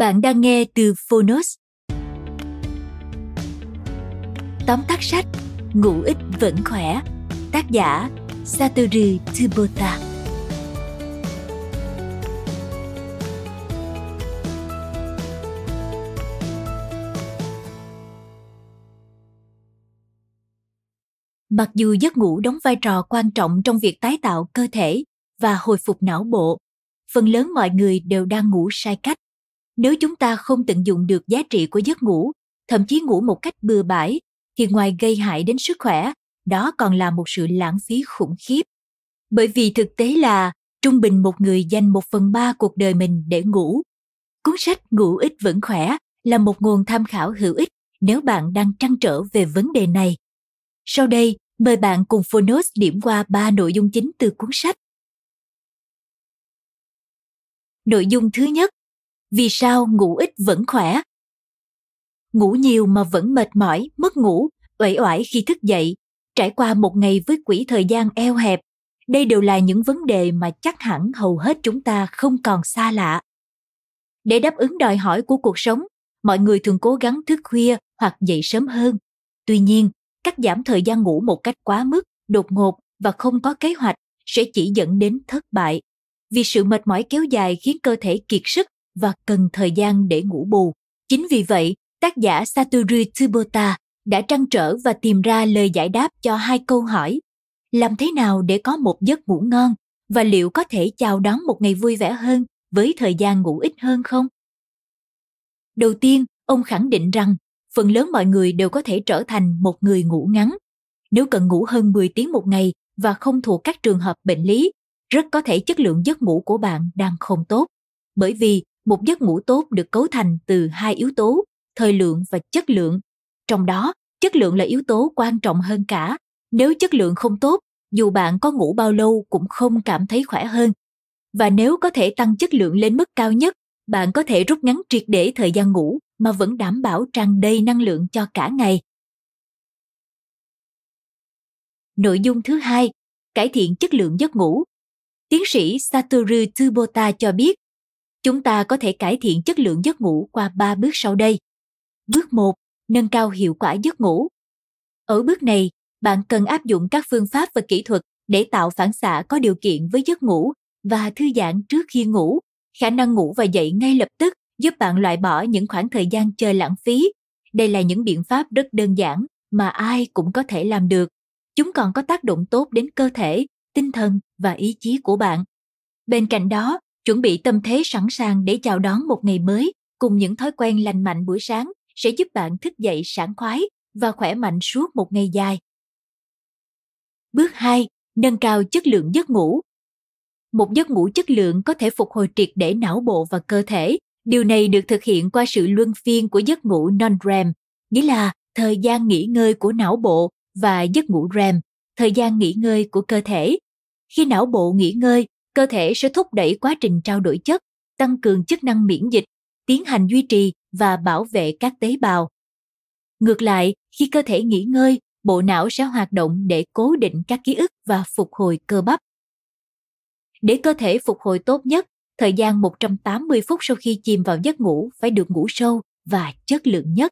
Bạn đang nghe từ Phonos. Tóm tắt sách Ngủ ít vẫn khỏe Tác giả Satoru Tsubota Mặc dù giấc ngủ đóng vai trò quan trọng trong việc tái tạo cơ thể và hồi phục não bộ, phần lớn mọi người đều đang ngủ sai cách nếu chúng ta không tận dụng được giá trị của giấc ngủ, thậm chí ngủ một cách bừa bãi, thì ngoài gây hại đến sức khỏe, đó còn là một sự lãng phí khủng khiếp. Bởi vì thực tế là, trung bình một người dành một phần ba cuộc đời mình để ngủ. Cuốn sách ngủ ít vẫn khỏe là một nguồn tham khảo hữu ích nếu bạn đang trăn trở về vấn đề này. Sau đây, mời bạn cùng phonos điểm qua ba nội dung chính từ cuốn sách. Nội dung thứ nhất vì sao ngủ ít vẫn khỏe? Ngủ nhiều mà vẫn mệt mỏi, mất ngủ, uể oải khi thức dậy. Trải qua một ngày với quỹ thời gian eo hẹp, đây đều là những vấn đề mà chắc hẳn hầu hết chúng ta không còn xa lạ. Để đáp ứng đòi hỏi của cuộc sống, mọi người thường cố gắng thức khuya hoặc dậy sớm hơn. Tuy nhiên, cắt giảm thời gian ngủ một cách quá mức, đột ngột và không có kế hoạch sẽ chỉ dẫn đến thất bại. Vì sự mệt mỏi kéo dài khiến cơ thể kiệt sức và cần thời gian để ngủ bù. Chính vì vậy, tác giả Satoru Tsubota đã trăn trở và tìm ra lời giải đáp cho hai câu hỏi. Làm thế nào để có một giấc ngủ ngon và liệu có thể chào đón một ngày vui vẻ hơn với thời gian ngủ ít hơn không? Đầu tiên, ông khẳng định rằng phần lớn mọi người đều có thể trở thành một người ngủ ngắn. Nếu cần ngủ hơn 10 tiếng một ngày và không thuộc các trường hợp bệnh lý, rất có thể chất lượng giấc ngủ của bạn đang không tốt. Bởi vì một giấc ngủ tốt được cấu thành từ hai yếu tố, thời lượng và chất lượng. Trong đó, chất lượng là yếu tố quan trọng hơn cả. Nếu chất lượng không tốt, dù bạn có ngủ bao lâu cũng không cảm thấy khỏe hơn. Và nếu có thể tăng chất lượng lên mức cao nhất, bạn có thể rút ngắn triệt để thời gian ngủ mà vẫn đảm bảo tràn đầy năng lượng cho cả ngày. Nội dung thứ hai, cải thiện chất lượng giấc ngủ. Tiến sĩ satoru tsubota cho biết Chúng ta có thể cải thiện chất lượng giấc ngủ qua 3 bước sau đây. Bước 1. Nâng cao hiệu quả giấc ngủ. Ở bước này, bạn cần áp dụng các phương pháp và kỹ thuật để tạo phản xạ có điều kiện với giấc ngủ và thư giãn trước khi ngủ. Khả năng ngủ và dậy ngay lập tức giúp bạn loại bỏ những khoảng thời gian chờ lãng phí. Đây là những biện pháp rất đơn giản mà ai cũng có thể làm được. Chúng còn có tác động tốt đến cơ thể, tinh thần và ý chí của bạn. Bên cạnh đó, chuẩn bị tâm thế sẵn sàng để chào đón một ngày mới cùng những thói quen lành mạnh buổi sáng sẽ giúp bạn thức dậy sảng khoái và khỏe mạnh suốt một ngày dài. Bước 2. Nâng cao chất lượng giấc ngủ. Một giấc ngủ chất lượng có thể phục hồi triệt để não bộ và cơ thể. Điều này được thực hiện qua sự luân phiên của giấc ngủ non-REM, nghĩa là thời gian nghỉ ngơi của não bộ và giấc ngủ REM, thời gian nghỉ ngơi của cơ thể. Khi não bộ nghỉ ngơi, cơ thể sẽ thúc đẩy quá trình trao đổi chất, tăng cường chức năng miễn dịch, tiến hành duy trì và bảo vệ các tế bào. Ngược lại, khi cơ thể nghỉ ngơi, bộ não sẽ hoạt động để cố định các ký ức và phục hồi cơ bắp. Để cơ thể phục hồi tốt nhất, thời gian 180 phút sau khi chìm vào giấc ngủ phải được ngủ sâu và chất lượng nhất.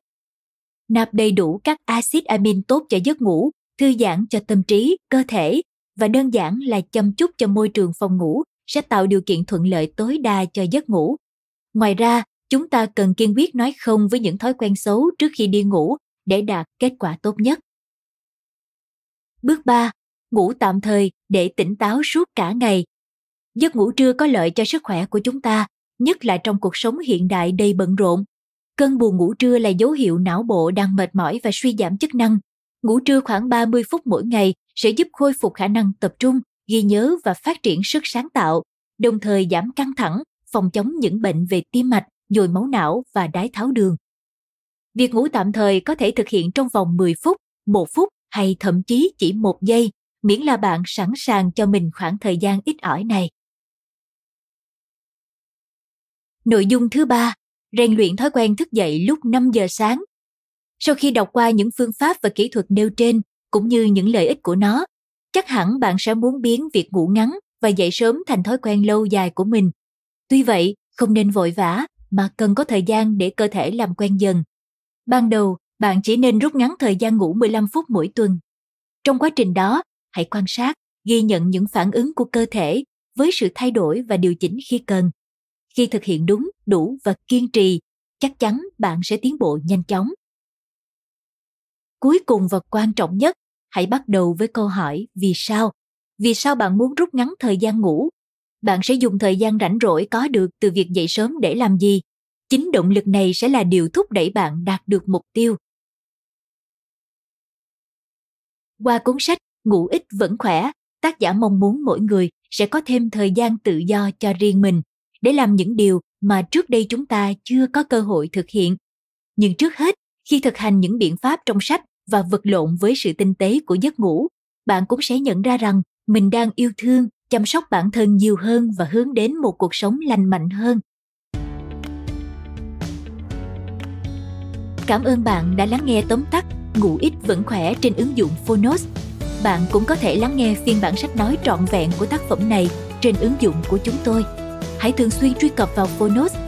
Nạp đầy đủ các axit amin tốt cho giấc ngủ, thư giãn cho tâm trí, cơ thể và đơn giản là chăm chút cho môi trường phòng ngủ sẽ tạo điều kiện thuận lợi tối đa cho giấc ngủ. Ngoài ra, chúng ta cần kiên quyết nói không với những thói quen xấu trước khi đi ngủ để đạt kết quả tốt nhất. Bước 3. Ngủ tạm thời để tỉnh táo suốt cả ngày. Giấc ngủ trưa có lợi cho sức khỏe của chúng ta, nhất là trong cuộc sống hiện đại đầy bận rộn. Cơn buồn ngủ trưa là dấu hiệu não bộ đang mệt mỏi và suy giảm chức năng. Ngủ trưa khoảng 30 phút mỗi ngày sẽ giúp khôi phục khả năng tập trung, ghi nhớ và phát triển sức sáng tạo, đồng thời giảm căng thẳng, phòng chống những bệnh về tim mạch, nhồi máu não và đái tháo đường. Việc ngủ tạm thời có thể thực hiện trong vòng 10 phút, 1 phút hay thậm chí chỉ một giây, miễn là bạn sẵn sàng cho mình khoảng thời gian ít ỏi này. Nội dung thứ ba, rèn luyện thói quen thức dậy lúc 5 giờ sáng. Sau khi đọc qua những phương pháp và kỹ thuật nêu trên, cũng như những lợi ích của nó, chắc hẳn bạn sẽ muốn biến việc ngủ ngắn và dậy sớm thành thói quen lâu dài của mình. Tuy vậy, không nên vội vã mà cần có thời gian để cơ thể làm quen dần. Ban đầu, bạn chỉ nên rút ngắn thời gian ngủ 15 phút mỗi tuần. Trong quá trình đó, hãy quan sát, ghi nhận những phản ứng của cơ thể với sự thay đổi và điều chỉnh khi cần. Khi thực hiện đúng, đủ và kiên trì, chắc chắn bạn sẽ tiến bộ nhanh chóng. Cuối cùng và quan trọng nhất, hãy bắt đầu với câu hỏi vì sao? Vì sao bạn muốn rút ngắn thời gian ngủ? Bạn sẽ dùng thời gian rảnh rỗi có được từ việc dậy sớm để làm gì? Chính động lực này sẽ là điều thúc đẩy bạn đạt được mục tiêu. Qua cuốn sách Ngủ ít vẫn khỏe, tác giả mong muốn mỗi người sẽ có thêm thời gian tự do cho riêng mình để làm những điều mà trước đây chúng ta chưa có cơ hội thực hiện. Nhưng trước hết, khi thực hành những biện pháp trong sách và vật lộn với sự tinh tế của giấc ngủ, bạn cũng sẽ nhận ra rằng mình đang yêu thương, chăm sóc bản thân nhiều hơn và hướng đến một cuộc sống lành mạnh hơn. Cảm ơn bạn đã lắng nghe tóm tắt Ngủ ít vẫn khỏe trên ứng dụng Phonos. Bạn cũng có thể lắng nghe phiên bản sách nói trọn vẹn của tác phẩm này trên ứng dụng của chúng tôi. Hãy thường xuyên truy cập vào Phonos